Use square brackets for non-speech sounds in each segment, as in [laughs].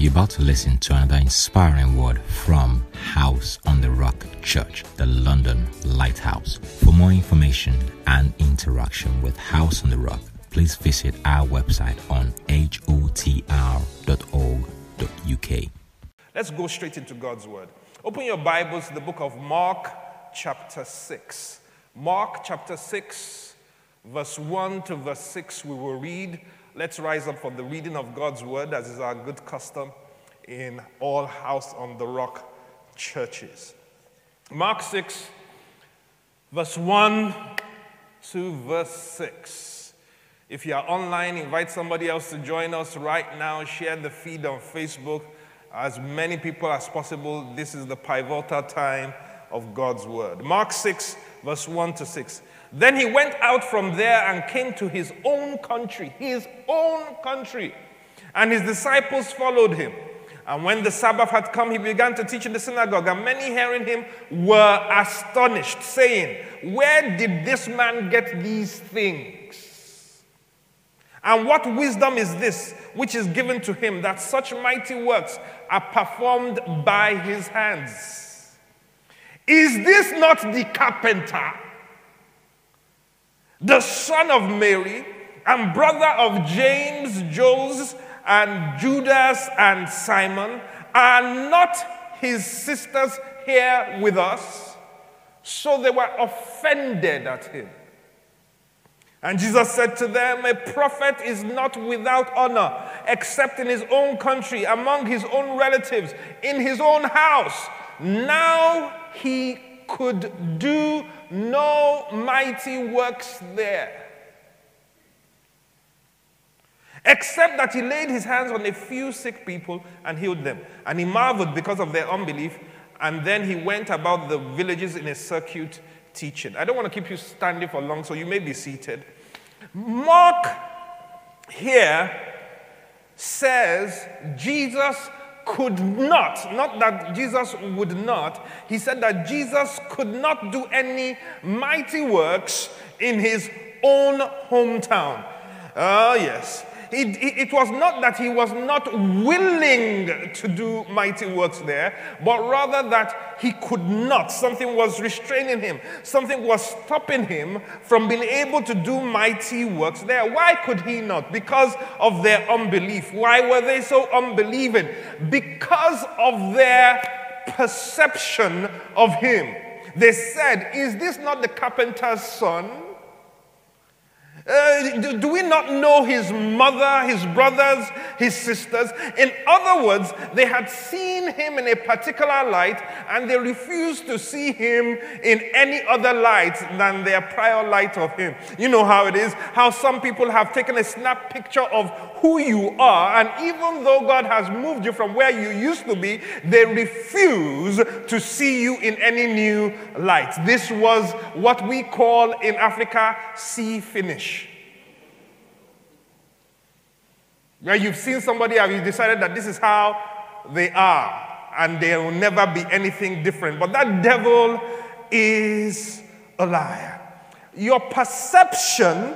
You're about to listen to another inspiring word from House on the Rock Church, the London Lighthouse. For more information and interaction with House on the Rock, please visit our website on hotr.org.uk. Let's go straight into God's word. Open your Bibles to the book of Mark, chapter 6. Mark, chapter 6, verse 1 to verse 6, we will read. Let's rise up for the reading of God's word, as is our good custom in all House on the Rock churches. Mark 6, verse 1 to verse 6. If you are online, invite somebody else to join us right now. Share the feed on Facebook. As many people as possible, this is the pivotal time of God's word. Mark 6, verse 1 to 6. Then he went out from there and came to his own country, his own country. And his disciples followed him. And when the Sabbath had come, he began to teach in the synagogue. And many hearing him were astonished, saying, Where did this man get these things? And what wisdom is this which is given to him that such mighty works are performed by his hands? Is this not the carpenter? The son of Mary, and brother of James, Joseph, and Judas, and Simon, are not his sisters here with us? So they were offended at him. And Jesus said to them, A prophet is not without honor, except in his own country, among his own relatives, in his own house. Now he could do no mighty works there. Except that he laid his hands on a few sick people and healed them. And he marveled because of their unbelief. And then he went about the villages in a circuit teaching. I don't want to keep you standing for long, so you may be seated. Mark here says Jesus could not, not that Jesus would not, he said that Jesus could not do any mighty works in his own hometown. Ah, yes. It, it, was not that he was not willing to do mighty works there, but rather that he could not. Something was restraining him, something was stopping him from being able to do mighty works there. Why could he not? Because of their unbelief. Why were they so unbelieving? Because of their perception of him. They said, Is this not the carpenter's son? Uh, do, do we not know his mother, his brothers, his sisters? In other words, they had seen him in a particular light and they refused to see him in any other light than their prior light of him. You know how it is, how some people have taken a snap picture of who you are, and even though God has moved you from where you used to be, they refuse to see you in any new light. This was what we call in Africa see finish. Where you've seen somebody and you decided that this is how they are, and there will never be anything different. But that devil is a liar. Your perception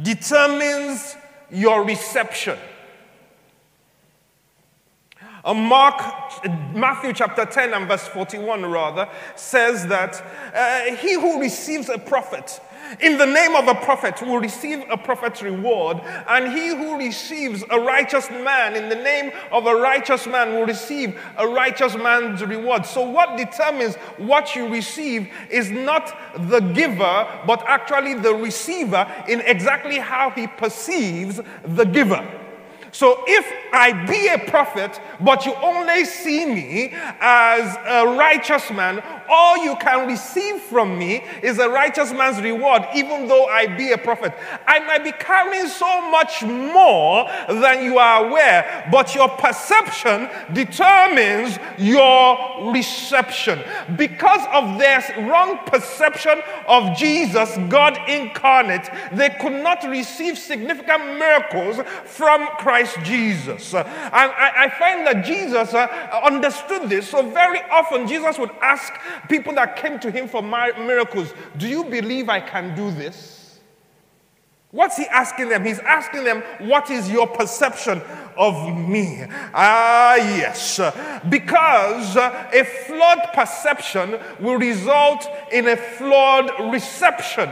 determines your reception. Mark, Matthew chapter 10 and verse 41, rather, says that uh, he who receives a prophet in the name of a prophet will receive a prophet's reward, and he who receives a righteous man in the name of a righteous man will receive a righteous man's reward. So, what determines what you receive is not the giver, but actually the receiver in exactly how he perceives the giver. So if I be a prophet, but you only see me as a righteous man, all you can receive from me is a righteous man's reward, even though I be a prophet. I might be carrying so much more than you are aware, but your perception determines your reception. Because of their wrong perception of Jesus, God incarnate, they could not receive significant miracles from Christ Jesus. And I, find that Jesus uh, understood this. So very often, Jesus would ask people that came to him for miracles, Do you believe I can do this? What's he asking them? He's asking them, What is your perception of me. Ah, yes. Because a flawed perception will result in a flawed reception.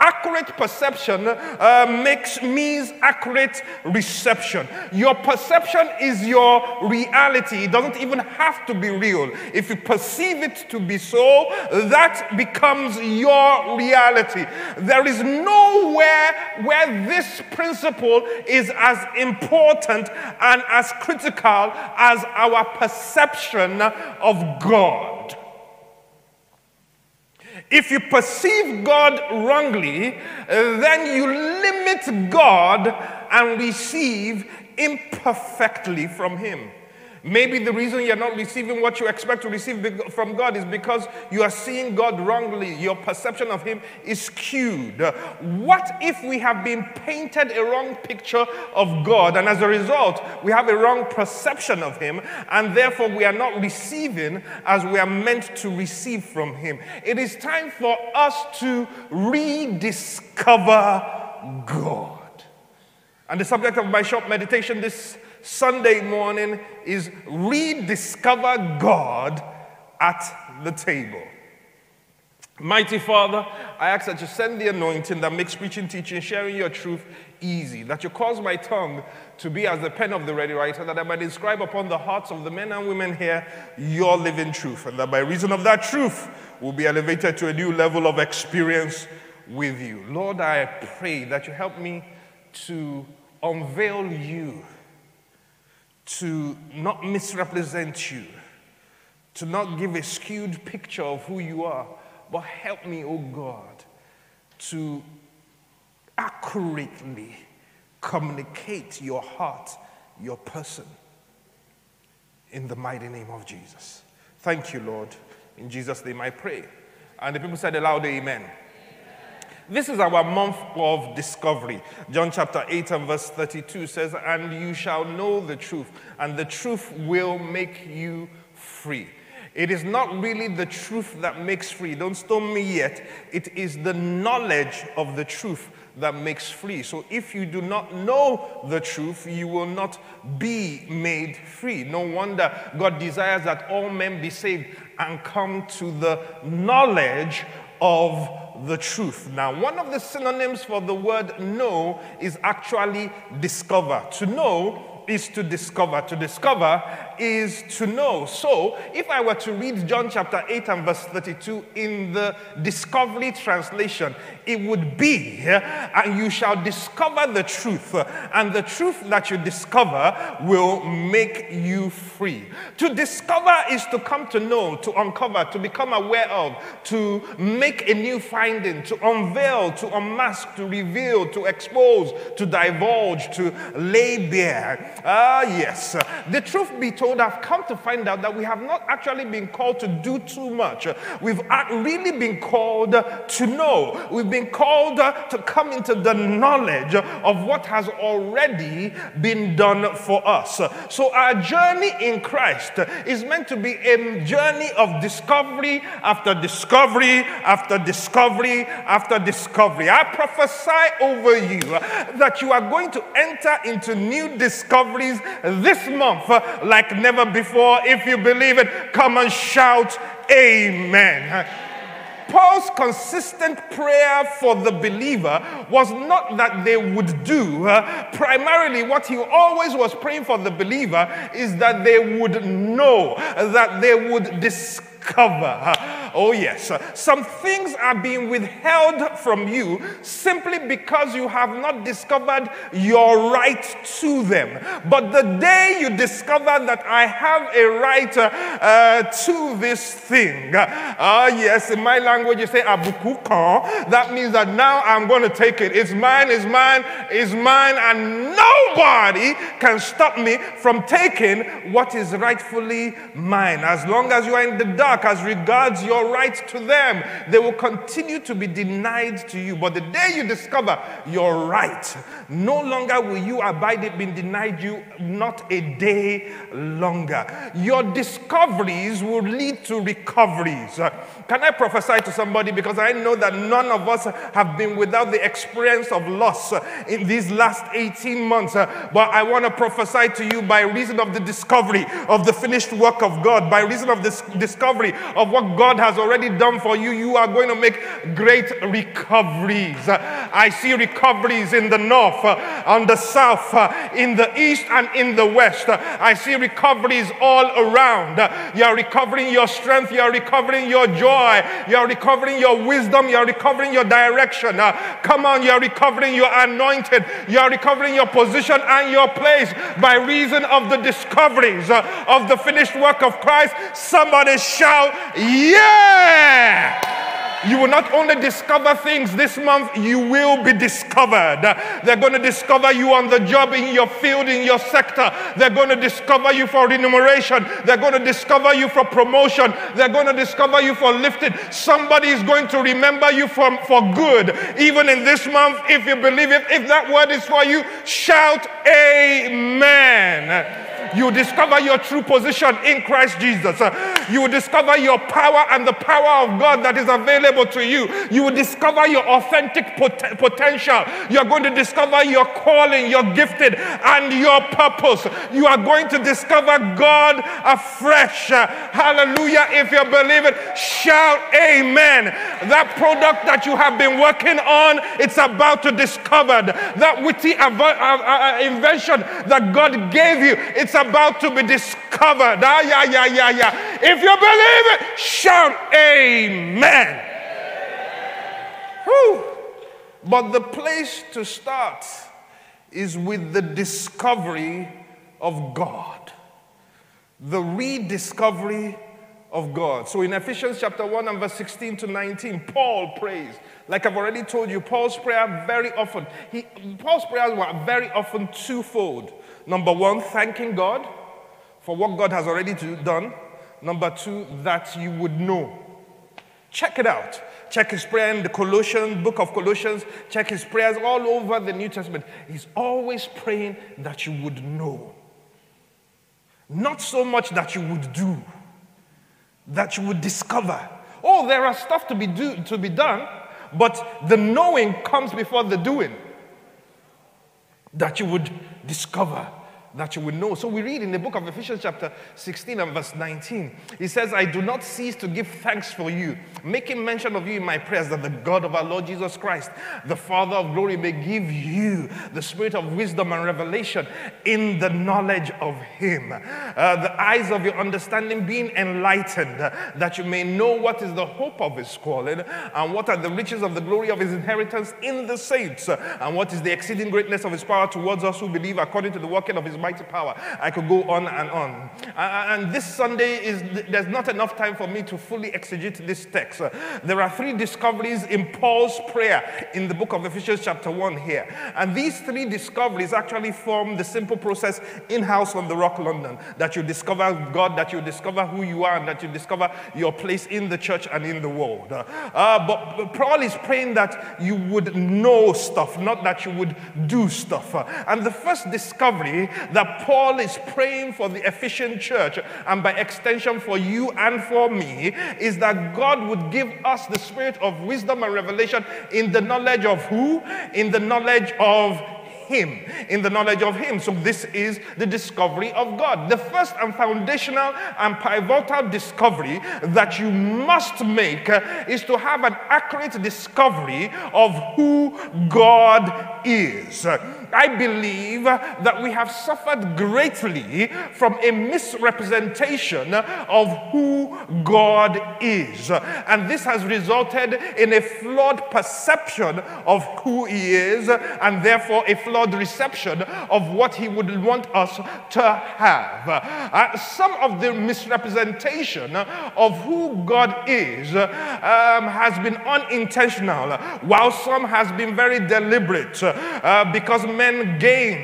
Accurate perception uh, makes means accurate reception. Your perception is your reality. It doesn't even have to be real. If you perceive it to be so, that becomes your reality. There is nowhere where this principle is as important and as critical as our perception of God. If you perceive God wrongly, then you limit God and receive imperfectly from Him. Maybe the reason you're not receiving what you expect to receive from God is because you are seeing God wrongly. Your perception of Him is skewed. What if we have been painted a wrong picture of God, and as a result, we have a wrong perception of Him, and therefore we are not receiving as we are meant to receive from Him? It is time for us to rediscover God. And the subject of my short meditation this Sunday morning is rediscover God at the table. Mighty Father, I ask that you send the anointing that makes preaching, teaching, sharing your truth easy, that you cause my tongue to be as the pen of the ready writer, that I might inscribe upon the hearts of the men and women here your living truth, and that by reason of that truth will be elevated to a new level of experience with you. Lord, I pray that you help me to unveil you to not misrepresent you, to not give a skewed picture of who you are, but help me, oh God, to accurately communicate your heart, your person, in the mighty name of Jesus. Thank you, Lord. In Jesus' name I pray. And the people said aloud, Amen. This is our month of discovery. John chapter 8 and verse 32 says, And you shall know the truth, and the truth will make you free. It is not really the truth that makes free. Don't stone me yet. It is the knowledge of the truth that makes free. So if you do not know the truth, you will not be made free. No wonder God desires that all men be saved and come to the knowledge of the truth. Now, one of the synonyms for the word know is actually discover. To know is to discover. To discover is to know. So, if I were to read John chapter 8 and verse 32 in the Discovery translation, it would be, and you shall discover the truth, and the truth that you discover will make you free. To discover is to come to know, to uncover, to become aware of, to make a new finding, to unveil, to unmask, to reveal, to expose, to divulge, to lay bare. Ah, yes. The truth be told, I've come to find out that we have not actually been called to do too much. We've really been called to know. We've been called to come into the knowledge of what has already been done for us. So, our journey in Christ is meant to be a journey of discovery after discovery after discovery after discovery. I prophesy over you that you are going to enter into new discoveries this month like never before. If you believe it, come and shout, Amen. Paul's consistent prayer for the believer was not that they would do. Uh, primarily, what he always was praying for the believer is that they would know, that they would discover. Oh, yes. Some things are being withheld from you simply because you have not discovered your right to them. But the day you discover that I have a right uh, to this thing, ah, uh, yes, in my language you say abukukan, that means that now I'm going to take it. It's mine, it's mine, it's mine, and nobody can stop me from taking what is rightfully mine. As long as you are in the dark, as regards your right to them. They will continue to be denied to you. But the day you discover your right, no longer will you abide it being denied you, not a day longer. Your discoveries will lead to recoveries. Uh, can I prophesy to somebody? Because I know that none of us have been without the experience of loss uh, in these last 18 months. Uh, but I want to prophesy to you by reason of the discovery of the finished work of God, by reason of this discovery of what God has already done for you, you are going to make great recoveries. I see recoveries in the north, uh, on the south, uh, in the east, and in the west. I see recoveries all around. You are recovering your strength, you are recovering your joy, you are recovering your wisdom, you are recovering your direction. Uh, come on, you are recovering your anointed, you are recovering your position and your place by reason of the discoveries of the finished work of Christ. Somebody shout, Yeah! You will not only discover things this month, you will be discovered. They're going to discover you on the job, in your field, in your sector. They're going to discover you for remuneration. They're going to discover you for promotion. They're going to discover you for lifting. Somebody is going to remember you for, for good. Even in this month, if you believe it, if that word is for you, shout Amen. You discover your true position in Christ Jesus. You will discover your power and the power of God that is available to you. You will discover your authentic pot- potential. You are going to discover your calling, your gifted, and your purpose. You are going to discover God afresh. Hallelujah. If you believe it, shout amen. That product that you have been working on, it's about to discovered. That witty uh, uh, invention that God gave you, it's about to be discovered. Ah, yeah, yeah, yeah, yeah. If you believe it, shout amen. Whew. But the place to start is with the discovery of God, the rediscovery of God. So in Ephesians chapter 1 and verse 16 to 19, Paul prays. Like I've already told you, Paul's prayer very often, he, Paul's prayers were very often twofold. Number one, thanking God for what God has already done. Number two, that you would know. Check it out. Check his prayer in the Colossians, book of Colossians. Check his prayers all over the New Testament. He's always praying that you would know. Not so much that you would do, that you would discover. Oh, there are stuff to be, do, to be done, but the knowing comes before the doing. That you would discover that you will know. So we read in the book of Ephesians, chapter 16 and verse 19. He says, I do not cease to give thanks for you, making mention of you in my prayers, that the God of our Lord Jesus Christ, the Father of glory, may give you the spirit of wisdom and revelation in the knowledge of Him. Uh, the eyes of your understanding being enlightened, that you may know what is the hope of His calling, and what are the riches of the glory of His inheritance in the saints, and what is the exceeding greatness of His power towards us who believe according to the working of His mighty power. I could go on and on. And this Sunday is there's not enough time for me to fully exegete this text. There are three discoveries in Paul's prayer in the book of Ephesians, chapter 1 here. And these three discoveries actually form the simple process in house on the Rock London that you discover God, that you discover who you are, and that you discover your place in the church and in the world. Uh, but, but Paul is praying that you would know stuff, not that you would do stuff. and the first discovery that Paul is praying for the Ephesian church, and by extension for you and for me, is that God would give us the spirit of wisdom and revelation in the knowledge of who? In the knowledge of him, in the knowledge of Him. So, this is the discovery of God. The first and foundational and pivotal discovery that you must make uh, is to have an accurate discovery of who God is. I believe that we have suffered greatly from a misrepresentation of who God is. And this has resulted in a flawed perception of who He is, and therefore a flawed reception of what He would want us to have. Uh, some of the misrepresentation of who God is um, has been unintentional, while some has been very deliberate, uh, because men gain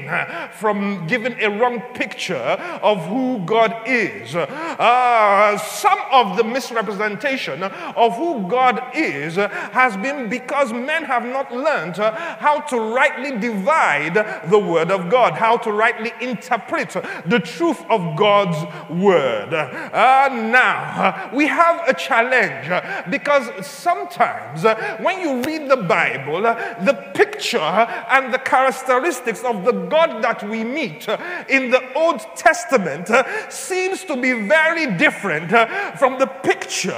from giving a wrong picture of who God is. Uh, some of the misrepresentation of who God is has been because men have not learned how to rightly divide the Word of God, how to rightly interpret the truth of God's Word. Uh, now, we have a challenge because sometimes when you read the Bible, the picture and the characteristics of the God that we meet uh, in the Old Testament uh, seems to be very different uh, from the picture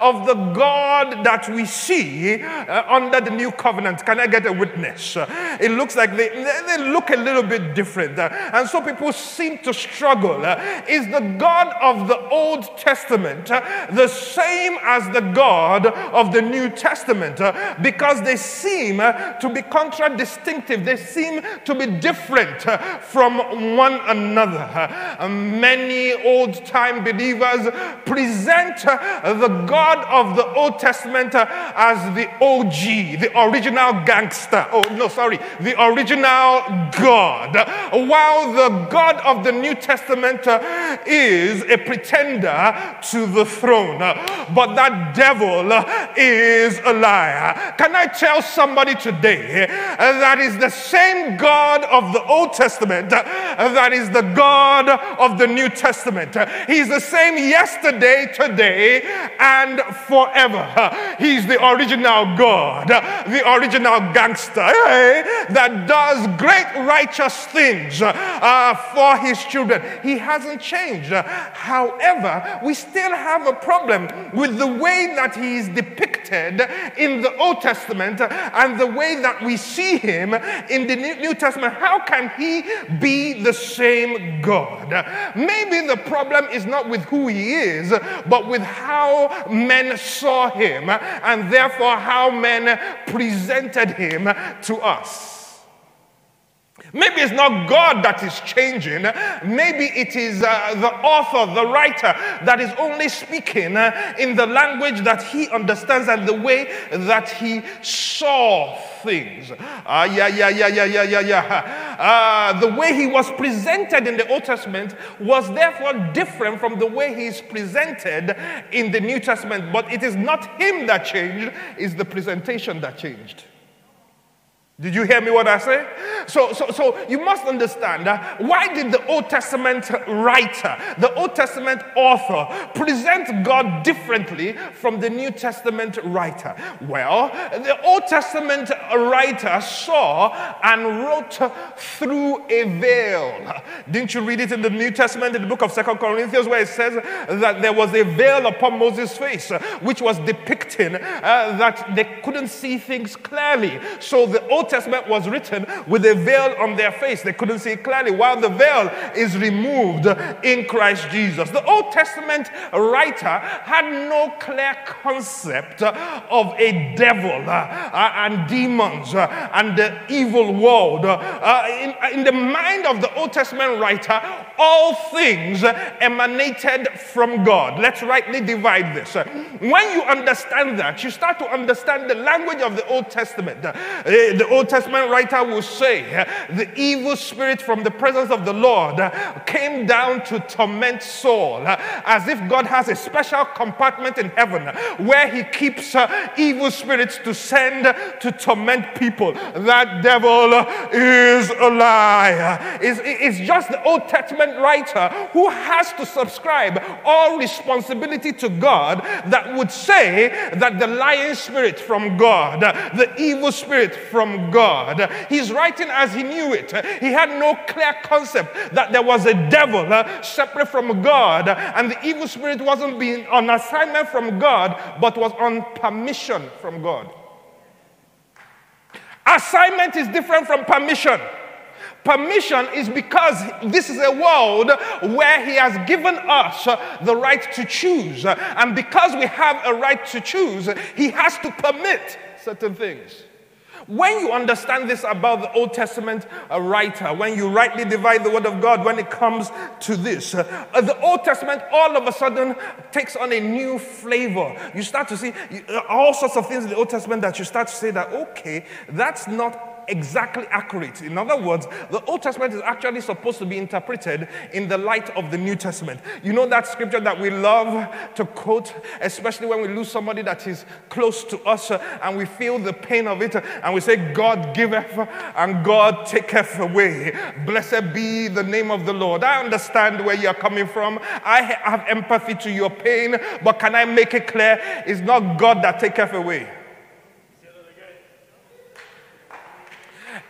of the God that we see under the new covenant. Can I get a witness? It looks like they, they look a little bit different. And so people seem to struggle. Is the God of the Old Testament the same as the God of the New Testament? Because they seem to be contradistinctive, they seem to be different uh, from one another. Uh, many old time believers present uh, the God of the Old Testament as the OG, the original gangster. Oh, no, sorry, the original God. While the God of the New Testament is a pretender to the throne. But that devil is a liar. Can I tell somebody today that is the same God of the Old Testament that is the God of the New Testament? He's the same yesterday, today, and forever. He's the original God, the original gangster eh, that does great righteous things uh, for his children. He hasn't changed. However, we still have a problem with the way that he is depicted in the Old Testament and the way that we see him in the New Testament. How can he be the same God? Maybe the problem is not with who he is, but with how men saw him and therefore how men presented him to us. Maybe it's not God that is changing. Maybe it is uh, the author, the writer, that is only speaking uh, in the language that he understands and the way that he saw things. Ah, uh, yeah, yeah, yeah, yeah, yeah, yeah, yeah. Uh, the way he was presented in the Old Testament was therefore different from the way he is presented in the New Testament. But it is not him that changed, it's the presentation that changed. Did you hear me what I say? So, so, so you must understand uh, why did the Old Testament writer, the Old Testament author, present God differently from the New Testament writer? Well, the Old Testament writer saw and wrote through a veil. Didn't you read it in the New Testament in the book of Second Corinthians where it says that there was a veil upon Moses' face, which was depicting uh, that they couldn't see things clearly. So the Old Old Testament was written with a veil on their face. They couldn't see clearly, while the veil is removed in Christ Jesus. The Old Testament writer had no clear concept of a devil uh, and demons uh, and the evil world. Uh, in, in the mind of the Old Testament writer, all things emanated from God. Let's rightly divide this. When you understand that, you start to understand the language of the Old Testament. The Old Testament writer will say, the evil spirit from the presence of the Lord came down to torment Saul, as if God has a special compartment in heaven where he keeps uh, evil spirits to send to torment people. That devil is a liar. It's, it's just the Old Testament writer who has to subscribe all responsibility to God that would say that the lying spirit from God, the evil spirit from God. He's writing as he knew it. He had no clear concept that there was a devil uh, separate from God, and the evil spirit wasn't being on assignment from God, but was on permission from God. Assignment is different from permission. Permission is because this is a world where He has given us the right to choose. And because we have a right to choose, He has to permit certain things. When you understand this about the Old Testament writer, when you rightly divide the Word of God, when it comes to this, uh, the Old Testament all of a sudden takes on a new flavor. You start to see uh, all sorts of things in the Old Testament that you start to say that, okay, that's not exactly accurate. In other words, the Old Testament is actually supposed to be interpreted in the light of the New Testament. You know that scripture that we love to quote, especially when we lose somebody that is close to us uh, and we feel the pain of it, uh, and we say, God giveth and God taketh away. Blessed be the name of the Lord. I understand where you're coming from. I have empathy to your pain, but can I make it clear? It's not God that taketh away.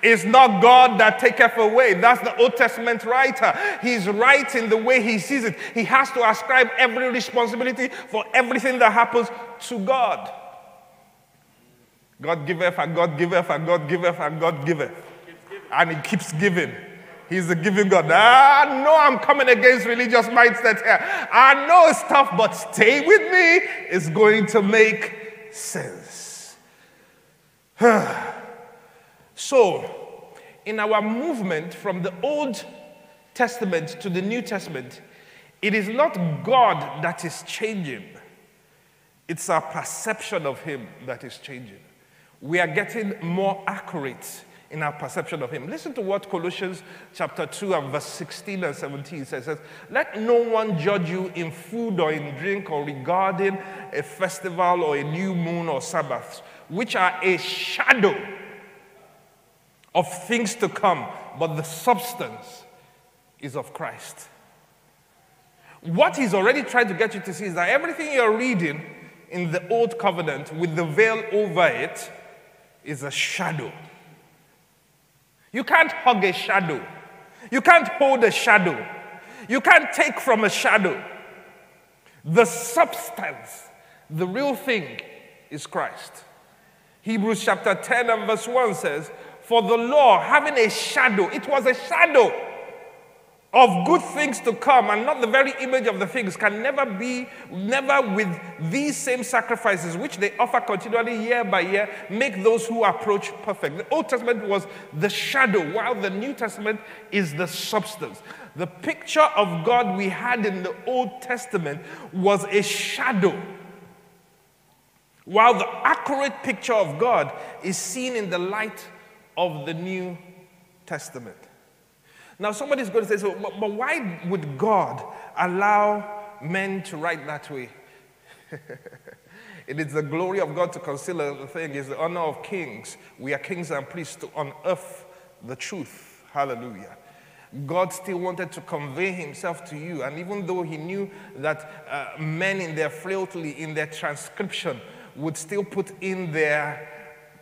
It's not God that taketh away. That's the Old Testament writer. He's in the way he sees it. He has to ascribe every responsibility for everything that happens to God. God giveth and God giveth and God giveth and God giveth. And he keeps giving. He's a giving God. I know I'm coming against religious mindset here. I know it's tough, but stay with me. It's going to make sense. [sighs] so, in our movement from the Old Testament to the New Testament, it is not God that is changing, it's our perception of Him that is changing. We are getting more accurate in our perception of him. Listen to what Colossians chapter 2 and verse 16 and 17 says. says Let no one judge you in food or in drink or regarding a festival or a new moon or Sabbaths, which are a shadow of things to come, but the substance is of Christ. What he's already trying to get you to see is that everything you're reading in the old covenant with the veil over it is a shadow you can't hug a shadow. You can't hold a shadow. You can't take from a shadow. The substance, the real thing, is Christ. Hebrews chapter 10 and verse 1 says, For the law, having a shadow, it was a shadow of good things to come and not the very image of the things can never be, never with these same sacrifices which they offer continually year by year, make those who approach perfect. The Old Testament was the shadow, while the New Testament is the substance. The picture of God we had in the Old Testament was a shadow. While the accurate picture of God is seen in the light of the New Testament. Now, somebody's going to say, so, but, but why would God allow men to write that way? [laughs] it is the glory of God to conceal the thing, it's the honor of kings. We are kings and priests to unearth the truth. Hallelujah. God still wanted to convey himself to you. And even though he knew that uh, men in their frailty, in their transcription, would still put in their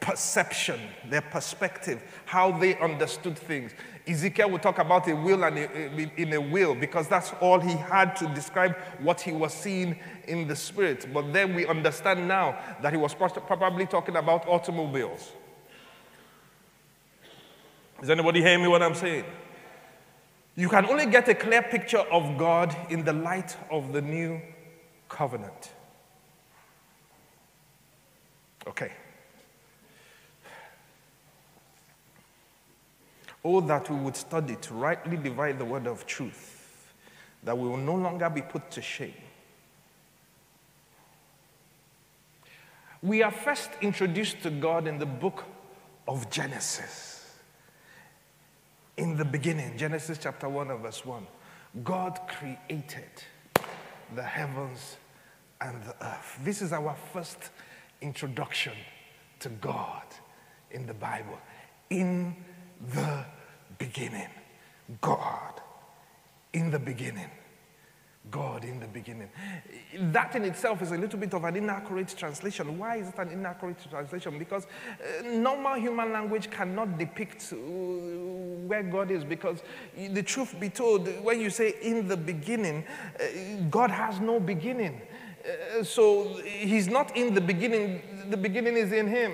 perception, their perspective, how they understood things. Ezekiel will talk about a will and a, in a will because that's all he had to describe what he was seeing in the spirit. But then we understand now that he was probably talking about automobiles. Is anybody hearing me what I'm saying? You can only get a clear picture of God in the light of the new covenant. Okay. Oh, that we would study to rightly divide the word of truth, that we will no longer be put to shame. We are first introduced to God in the book of Genesis. In the beginning, Genesis chapter 1 and verse 1, God created the heavens and the earth. This is our first introduction to God in the Bible. In the beginning. God in the beginning. God in the beginning. That in itself is a little bit of an inaccurate translation. Why is it an inaccurate translation? Because uh, normal human language cannot depict uh, where God is. Because the truth be told, when you say in the beginning, uh, God has no beginning. Uh, so he's not in the beginning, the beginning is in him.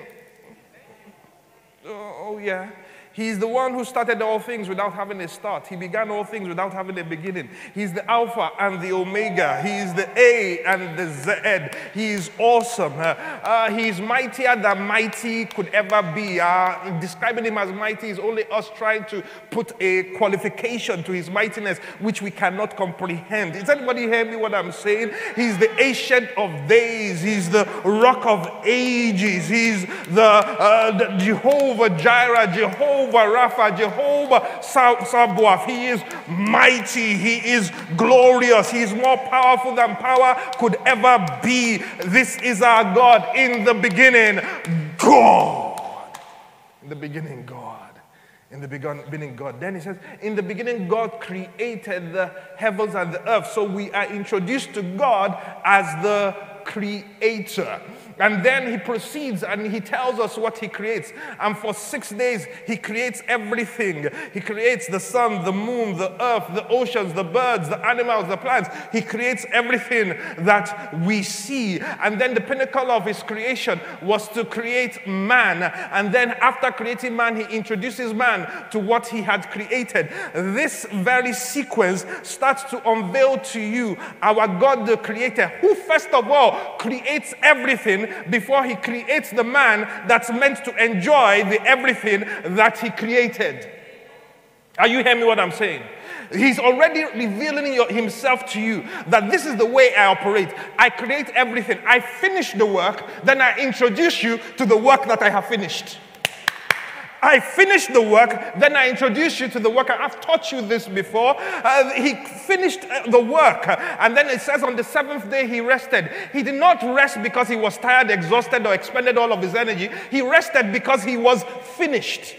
Oh, oh yeah. He's the one who started all things without having a start. He began all things without having a beginning. He's the Alpha and the Omega. He is the A and the Z. He is awesome. Uh, uh, he is mightier than mighty could ever be. Uh, describing him as mighty is only us trying to put a qualification to his mightiness, which we cannot comprehend. Is anybody hearing me what I'm saying? He's the ancient of days. He's the rock of ages. He's the, uh, the Jehovah Jireh, Jehovah Jehovah Rapha, Jehovah Sabaoth. He is mighty. He is glorious. He is more powerful than power could ever be. This is our God in the beginning. God. In the beginning, God. In the beginning, God. Then he says, In the beginning, God created the heavens and the earth. So we are introduced to God as the creator. And then he proceeds and he tells us what he creates. And for six days, he creates everything. He creates the sun, the moon, the earth, the oceans, the birds, the animals, the plants. He creates everything that we see. And then the pinnacle of his creation was to create man. And then after creating man, he introduces man to what he had created. This very sequence starts to unveil to you our God, the creator, who first of all creates everything before he creates the man that's meant to enjoy the everything that he created. Are you hearing me what I'm saying? He's already revealing himself to you that this is the way I operate. I create everything. I finish the work, then I introduce you to the work that I have finished. I finish the work, then I introduce you to the work. I've taught you this before. Uh, he finished uh, the work, and then it says on the seventh day he rested. He did not rest because he was tired, exhausted, or expended all of his energy. He rested because he was finished.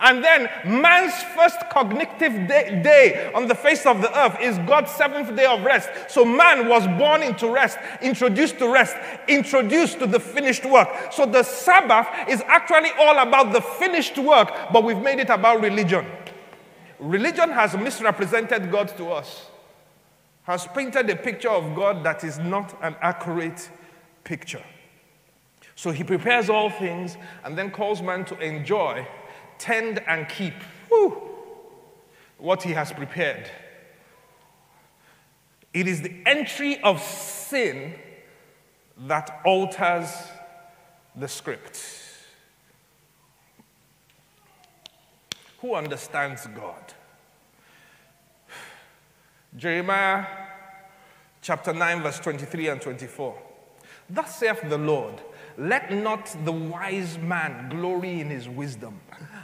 And then man's first cognitive day, day, on the face of the earth is God's seventh day of rest. So man was born into rest, introduced to rest, introduced to the finished work. So the Sabbath is actually all about the finished work, but we've made it about religion. Religion has misrepresented God to us, has painted a picture of God that is not an accurate picture. So he prepares all things and then calls man to enjoy tend and keep whew, what he has prepared. It is the entry of sin that alters the script. Who understands God? Jeremiah chapter 9, verse 23 and 24. Thus saith the Lord, let not the wise man glory in his wisdom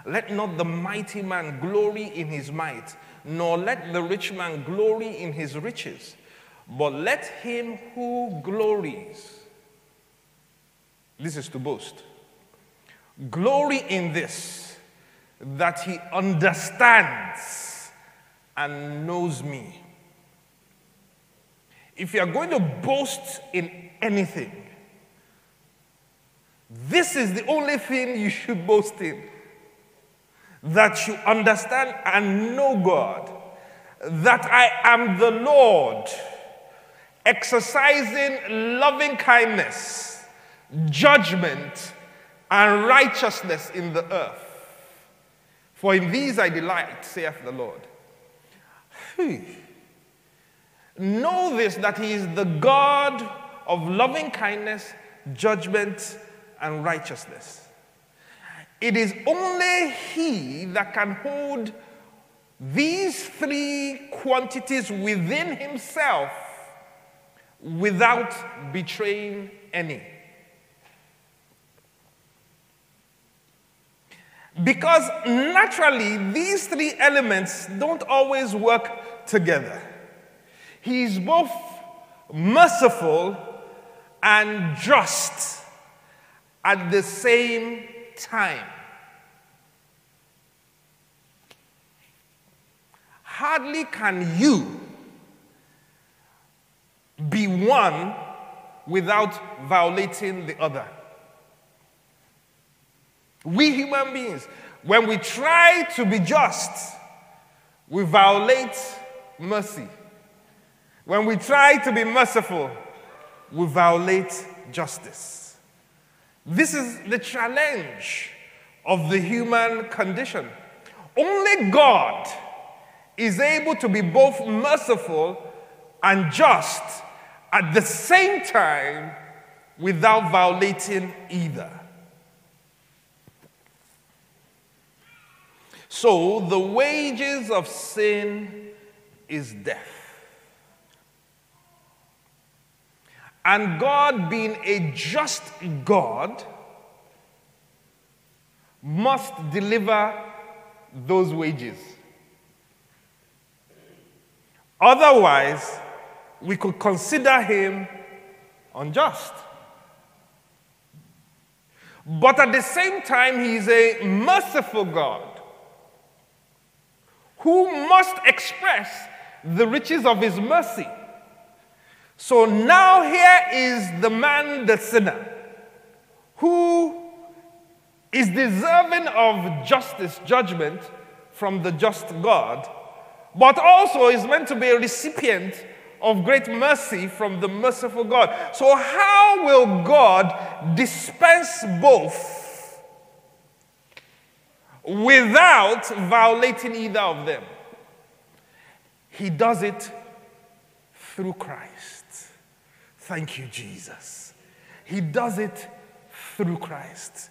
let not the mighty man glory in his might, nor let the rich man glory in his riches, but let him who glories, this is to boast, glory in this, that he understands and knows me. If you are going to boast in anything, this is the only thing you should boast in that you understand and know God, that I am the Lord, exercising loving kindness, judgment, and righteousness in the earth. For in these I delight, saith the Lord. Know this that He is the God of loving kindness, judgment, and righteousness. It is only He that can hold these three quantities within Himself without betraying any. Because naturally, these three elements don't always work together. He is both merciful and just at the same time. Hardly can you be one without violating the other. We human beings, when we try to be just, we violate mercy. When we try to be merciful, we violate justice. This is the challenge of the human condition. Only God is able to be both merciful and just at the same time without violating either. So, the wages of sin is death. And God, being a just God, must deliver those wages. Otherwise, we could consider him unjust. But at the same time, he is a merciful God who must express the riches of his mercy. So now here is the man, the sinner, who is deserving of justice, judgment from the just God, but also is meant to be a recipient of great mercy from the merciful God. So, how will God dispense both without violating either of them? He does it through Christ. Thank you, Jesus. He does it through Christ.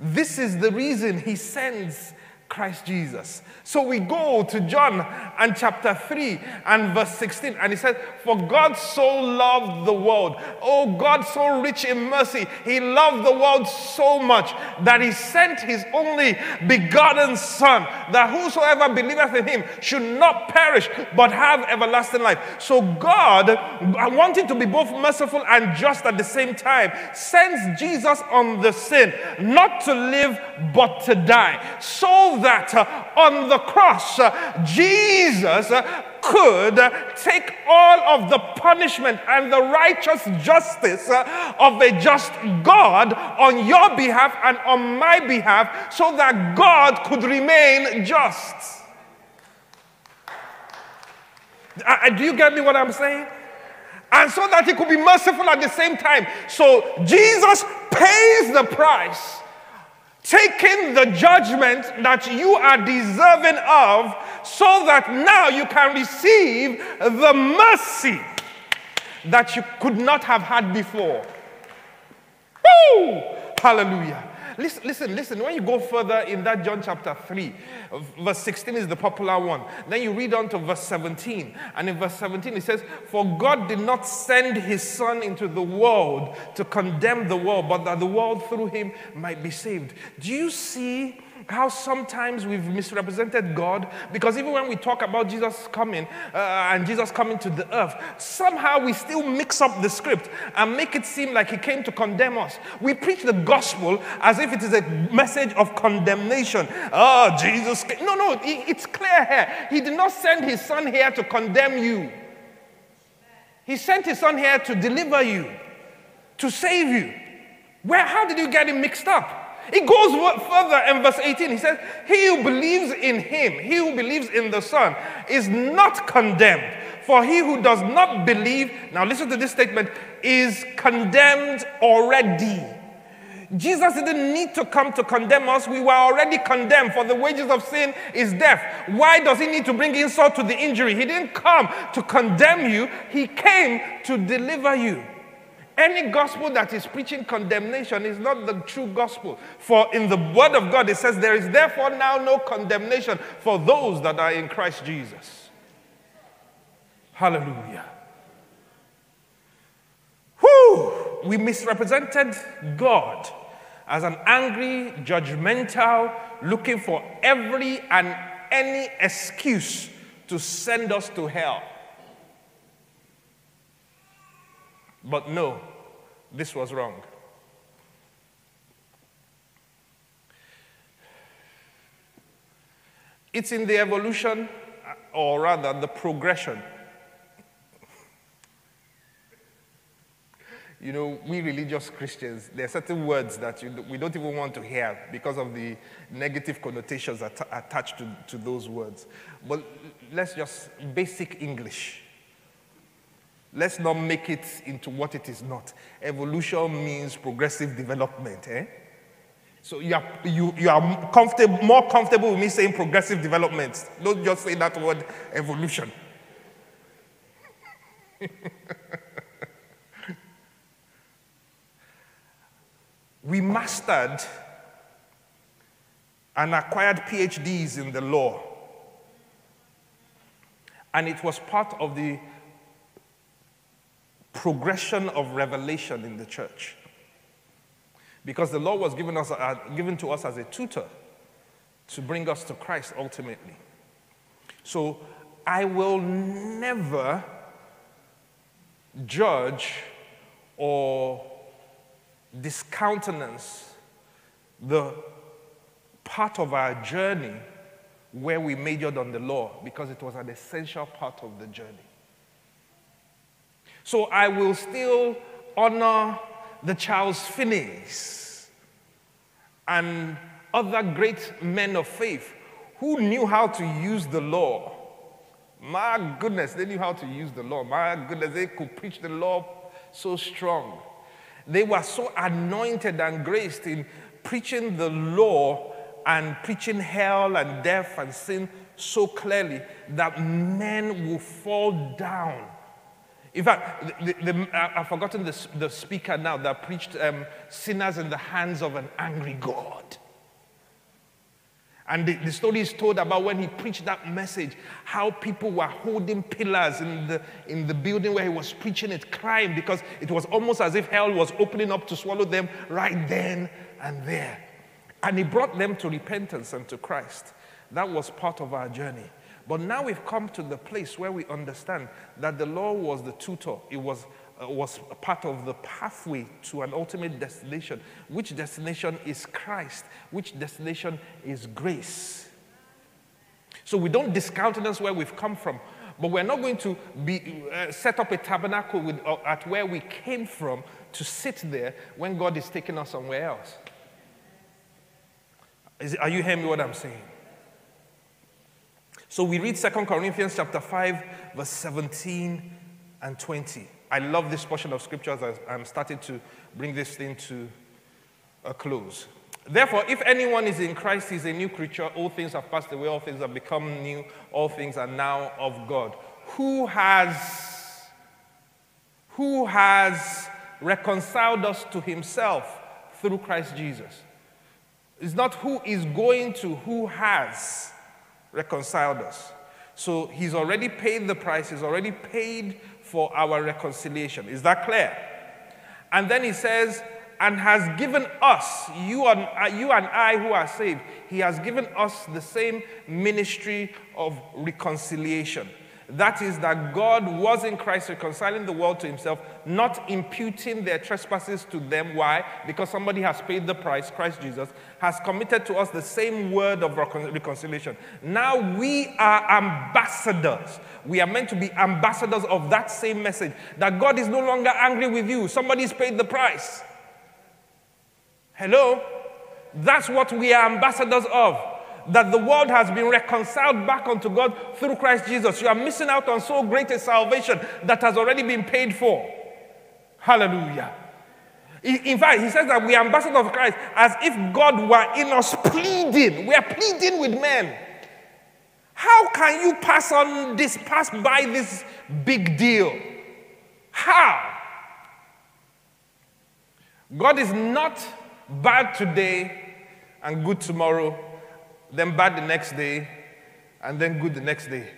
This is the reason he sends Christ Jesus. So we go to John and chapter 3 and verse 16, and he says, For God so loved the world. Oh, God so rich in mercy. He loved the world so much that he sent his only begotten Son, that whosoever believeth in him should not perish but have everlasting life. So God, uh, wanting to be both merciful and just at the same time, sends Jesus on the sin, not to live but to die. So that uh, on the cross, uh, Jesus uh, could take all of the punishment and the righteous justice of a just God on your behalf and on my behalf so that God could remain just. Do you get me what I'm saying? And so that he could be merciful at the same time. So Jesus pays the price taking the judgment that you are deserving of so that now you can receive the mercy that you could not have had before. Woo! Hallelujah. Listen, listen, listen. When you go further in that John chapter 3, verse 16 is the popular one. Then you read on to verse 17. And in verse 17 it says, For God did not send his Son into the world to condemn the world, but that the world through him might be saved. Do you see? How sometimes we've misrepresented God because even when we talk about Jesus coming uh, and Jesus coming to the earth, somehow we still mix up the script and make it seem like he came to condemn us. We preach the gospel as if it is a message of condemnation. Oh, Jesus. Came. No, no, it's clear here. He did not send his son here to condemn you, he sent his son here to deliver you, to save you. Where, how did you get it mixed up? It goes further in verse 18. He says, He who believes in him, he who believes in the Son, is not condemned. For he who does not believe, now listen to this statement, is condemned already. Jesus didn't need to come to condemn us. We were already condemned, for the wages of sin is death. Why does he need to bring insult to the injury? He didn't come to condemn you, he came to deliver you. Any gospel that is preaching condemnation is not the true gospel. For in the word of God, it says, There is therefore now no condemnation for those that are in Christ Jesus. Hallelujah. Whew! We misrepresented God as an angry, judgmental, looking for every and any excuse to send us to hell. But no, this was wrong. It's in the evolution, or rather, the progression. You know, we religious Christians, there are certain words that you, we don't even want to hear because of the negative connotations attached to, to those words. But let's just basic English. Let's not make it into what it is not. Evolution means progressive development. Eh? So you are, you, you are comfortable, more comfortable with me saying progressive development. Don't just say that word evolution. [laughs] we mastered and acquired PhDs in the law. And it was part of the progression of revelation in the church. Because the law was given, us, uh, given to us as a tutor to bring us to Christ ultimately. So I will never judge or discountenance the part of our journey where we majored on the law because it was an essential part of the journey. So I will still honor the Charles Finney's and other great men of faith who knew how to use the law. My goodness, they knew how to use the law. My goodness, they could preach the law so strong. They were so anointed and graced in preaching the law and preaching hell and death and sin so clearly that men will fall down. In fact, the, the, I've forgotten the, the, speaker now that preached um, sinners in the hands of an angry God. And the, story is told about when he preached that message, how people were holding pillars in the, in the building where he was preaching it, crying because it was almost as if hell was opening up to swallow them right then and there. And he brought them to repentance and to Christ. That was part of our journey. But now we've come to the place where we understand that the law was the tutor, it was, uh, was part of the pathway to an ultimate destination. Which destination is Christ? Which destination is grace? So we don't discountenance where we've come from, but we're not going to be, uh, set up a tabernacle with, uh, at where we came from to sit there when God is taking us somewhere else. Is, are you hearing what I'm saying? So we read 2 Corinthians chapter 5, verse 17 and 20. I love this portion of scripture as I'm starting to bring this thing to a close. Therefore, if anyone is in Christ, he's a new creature. All things have passed away, all things have become new, all things are now of God. Who has who has reconciled us to himself through Christ Jesus? It's not who is going to, who has reconciled us. So he's already paid the price, he's already paid for our reconciliation. Is that clear? And then he says, and has given us, you and, uh, you and I who are saved, he has given us the same ministry of reconciliation. That is, that God was in Christ reconciling the world to himself, not imputing their trespasses to them. Why? Because somebody has paid the price, Christ Jesus, has committed to us the same word of reconciliation. Now we are ambassadors. We are meant to be ambassadors of that same message that God is no longer angry with you. Somebody's paid the price. Hello? That's what we are ambassadors of that the world has been reconciled back unto God through Christ Jesus. You are missing out on so great a salvation that has already been paid for. Hallelujah. In fact, he says that we are ambassadors of Christ as if God were in us pleading. We are pleading with men. How can you pass on this, pass by this big deal? How? God is not bad today and good tomorrow then bad the next day, and then good the next day.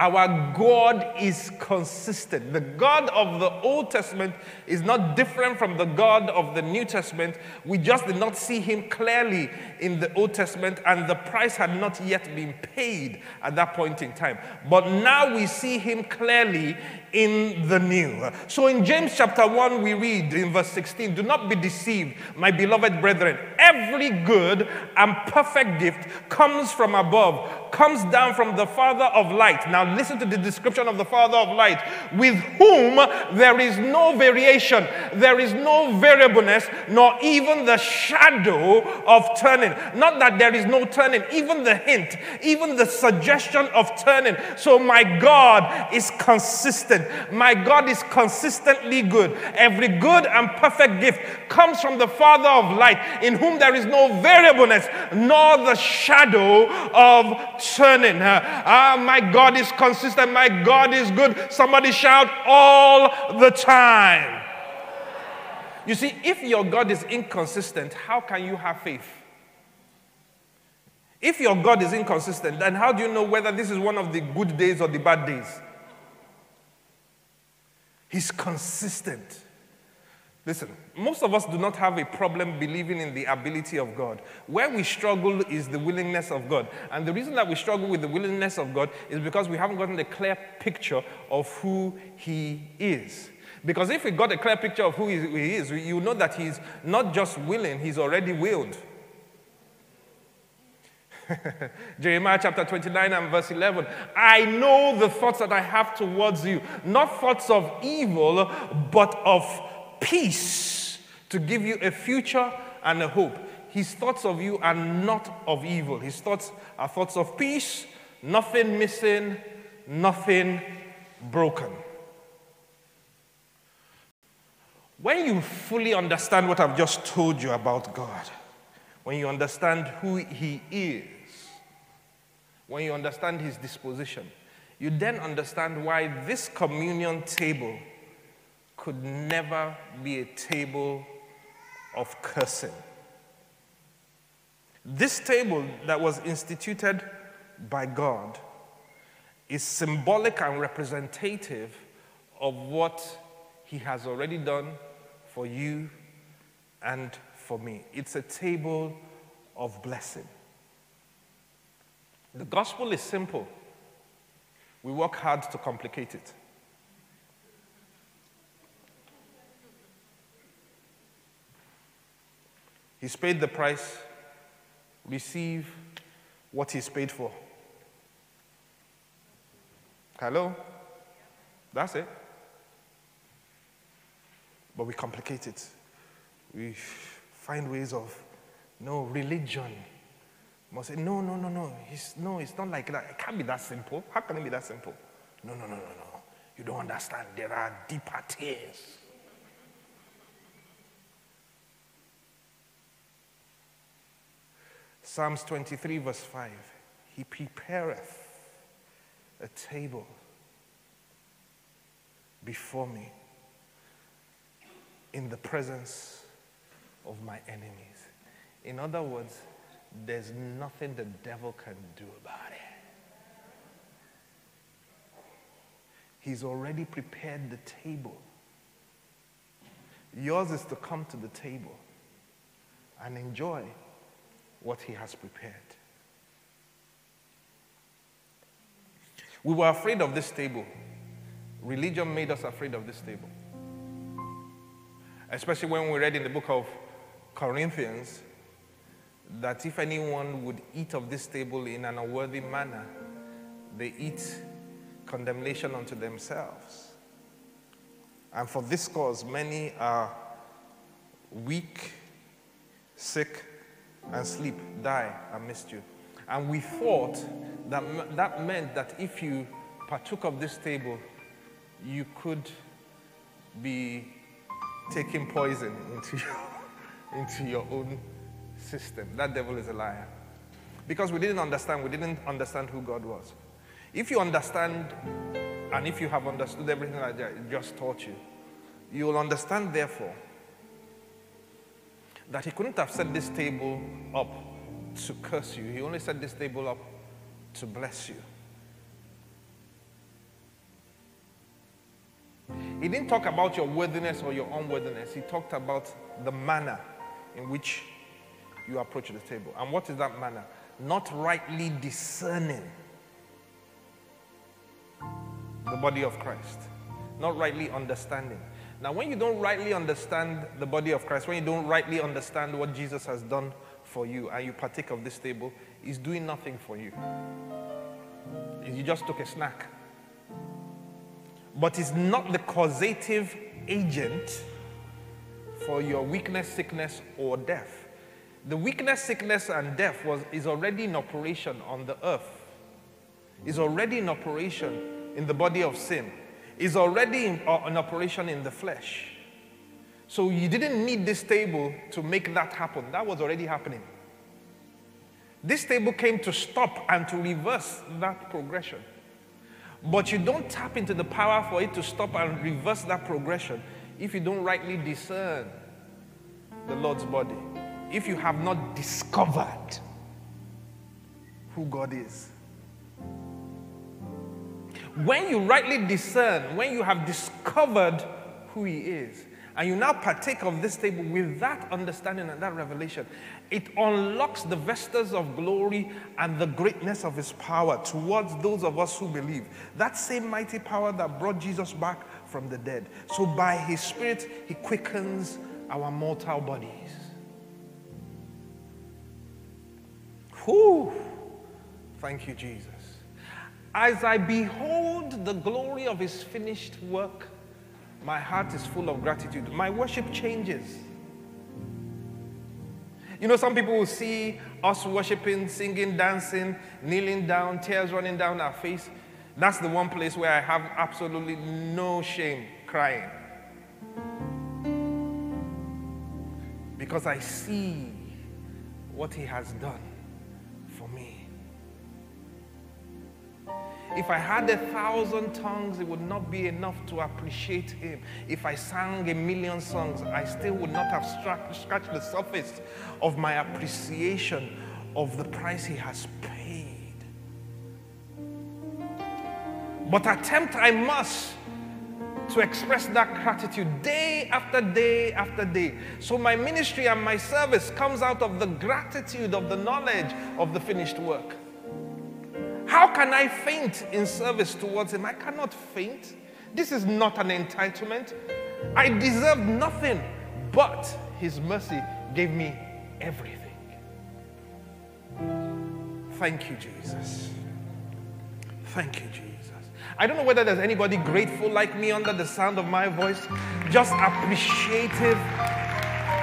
Our God is consistent. The God of the Old Testament is not different from the God of the New Testament. We just did not see him clearly in the Old Testament, and the price had not yet been paid at that point in time. But now we see him clearly in the new. So in James chapter 1, we read in verse 16 Do not be deceived, my beloved brethren. Every good and perfect gift comes from above, comes down from the Father of light. Now Now, listen to the description of the Father of light, with whom there is no variation, there is no variableness, nor even the shadow of turning. Not that there is no turning, even the hint, even the suggestion of turning. So, my God is consistent. My God is consistently good. Every good and perfect gift comes from the Father of light, in whom there is no variableness, nor the shadow of turning. Ah, my God is consistent. My God is good. Somebody shout all the time. You see, if your God is inconsistent, how can you have faith? If your God is inconsistent, then how do you know whether this is one of the good days or the bad days? He's consistent. Listen, most of us do not have a problem believing in the ability of God. Where we struggle is the willingness of God. And the reason that we struggle with the willingness of God is because we haven't gotten a clear picture of who He is. Because if we got a clear picture of who He is, you know that He's not just willing, He's already willed. [laughs] Jeremiah chapter 29 and verse 11. I know the thoughts that I have towards you, not thoughts of evil, but of peace, to give you a future and a hope. His thoughts of you are not of evil. His thoughts are thoughts of peace, nothing missing, nothing broken. When you fully understand what I've just told you about God, when you understand who He is, when you understand His disposition, you then understand why this communion table could never be a table of cursing. This table that was instituted by God is symbolic and representative of what He has already done for you and for me. It's a table of blessing. The gospel is simple, we work hard to complicate it. He's paid the price, receive what he's paid for. Hello? That's it. But we complicate it. We find ways of, no, religion. Must say, no, no, no, no. It's, no, it's not like that. It can't be that simple. How can it be that simple? No, no, no, no, no. You don't understand. There are deeper things. Psalms 23, verse 5 He prepareth a table before me in the presence of my enemies. In other words, there's nothing the devil can do about it. He's already prepared the table. Yours is to come to the table and enjoy what He has prepared. We were afraid of this table. Religion made us afraid of this table. Especially when we read in the book of Corinthians that if anyone would eat of this table in an unworthy manner, they eat condemnation unto themselves. And for this cause, many are weak, sick, and sleep, die I missed you. And we thought that that meant that if you partook of this table, you could be taking poison into your, [laughs] into your own system. That devil is a liar. Because we didn't understand, we didn't understand who God was. If you understand, and if you have understood everything that I just taught you, you will understand, therefore, that he couldn't have set this table up to curse you. He only set this table up to bless you. He didn't talk about your worthiness or your unworthiness. He talked about the manner in which you approach the table. And what is that manner? Not rightly discerning the body of Christ, not rightly understanding. Now, when you don't rightly understand the body of Christ, when you don't rightly understand what Jesus has done for you, and you partake of this table, He's doing nothing for you. You just took a snack but is not the causative agent for your weakness, sickness, or death. The weakness, sickness, and death was, is already in operation on the earth, is already in operation in the body of sin, is already in, uh, in operation in the flesh. So you didn't need this table to make that happen. That was already happening. This table came to stop and to reverse that progression. But you don't tap into the power for it to stop and reverse that progression if you don't rightly discern the Lord's body, if you have not discovered who God is. When you rightly discern, when you have discovered who He is, and you now partake of this table with that understanding and that revelation, it unlocks the vestas of glory and the greatness of his power towards those of us who believe. That same mighty power that brought Jesus back from the dead. So by his spirit, he quickens our mortal bodies. Whew. Thank you, Jesus. As I behold the glory of his finished work, my heart is full of gratitude. My worship changes. You know, some people will see us worshiping, singing, dancing, kneeling down, tears running down our face. That's the one place where I have absolutely no shame crying. Because I see what He has done. If I had a thousand tongues, it would not be enough to appreciate Him. If I sang a million songs, I still would not have scratched the surface of my appreciation of the price He has paid. But attempt I must to express that gratitude day after day after day. So my ministry and my service comes out of the gratitude of the knowledge of the finished work. How can I faint in service towards Him? I cannot faint. This is not an entitlement. I deserve nothing, but His mercy gave me everything. Thank you, Jesus. Thank you, Jesus. I don't know whether there's anybody grateful like me under the sound of my voice, just appreciative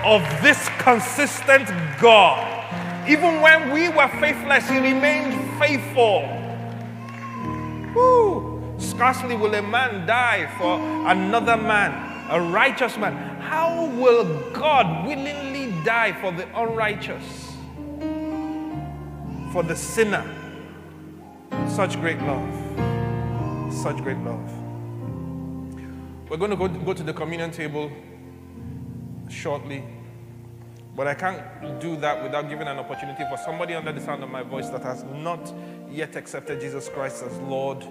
of this consistent God. Even when we were faithless, He remained faithful. Woo. Scarcely will a man die for another man, a righteous man. How will God willingly die for the unrighteous, for the sinner? Such great love. Such great love. We're going to go, go to the communion table shortly. But I can't do that without giving an opportunity for somebody under the sound of my voice that has not yet accepted Jesus Christ as Lord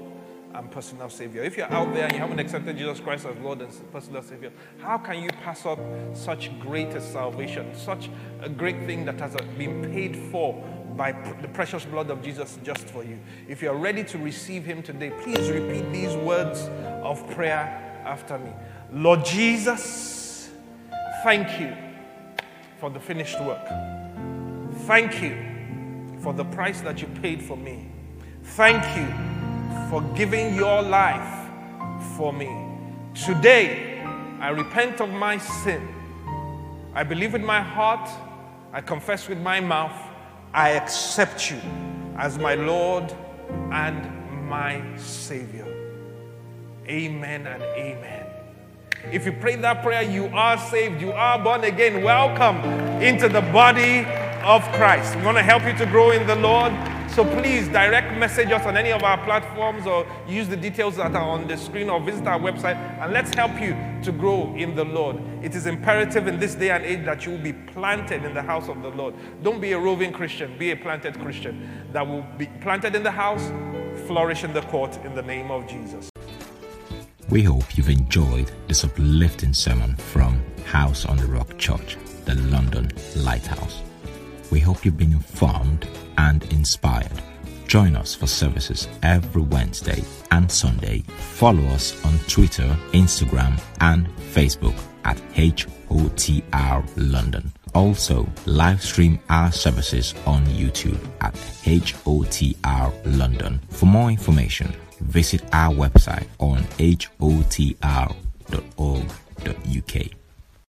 and personal Savior. If you're out there and you haven't accepted Jesus Christ as Lord and personal Savior, how can you pass up such great salvation, such a great thing that has been paid for by the precious blood of Jesus just for you? If you're ready to receive Him today, please repeat these words of prayer after me. Lord Jesus, thank you for the finished work. Thank you for the price that you paid for me. Thank you for giving your life for me. Today, I repent of my sin. I believe in my heart. I confess with my mouth. I accept you as my Lord and my Savior. Amen and amen. If you pray that prayer, you are saved, you are born again. Welcome into the body of Christ. We want to help you to grow in the Lord. So please direct message us on any of our platforms or use the details that are on the screen or visit our website and let's help you to grow in the Lord. It is imperative in this day and age that you will be planted in the house of the Lord. Don't be a roving Christian, be a planted Christian that will be planted in the house, flourish in the court in the name of Jesus. We hope you've enjoyed this uplifting sermon from House on the Rock Church, the London Lighthouse. We hope you've been informed and inspired. Join us for services every Wednesday and Sunday. Follow us on Twitter, Instagram, and Facebook at HOTR London also live stream our services on YouTube at HOTR London. For more information, visit our website on hotr.org.uk.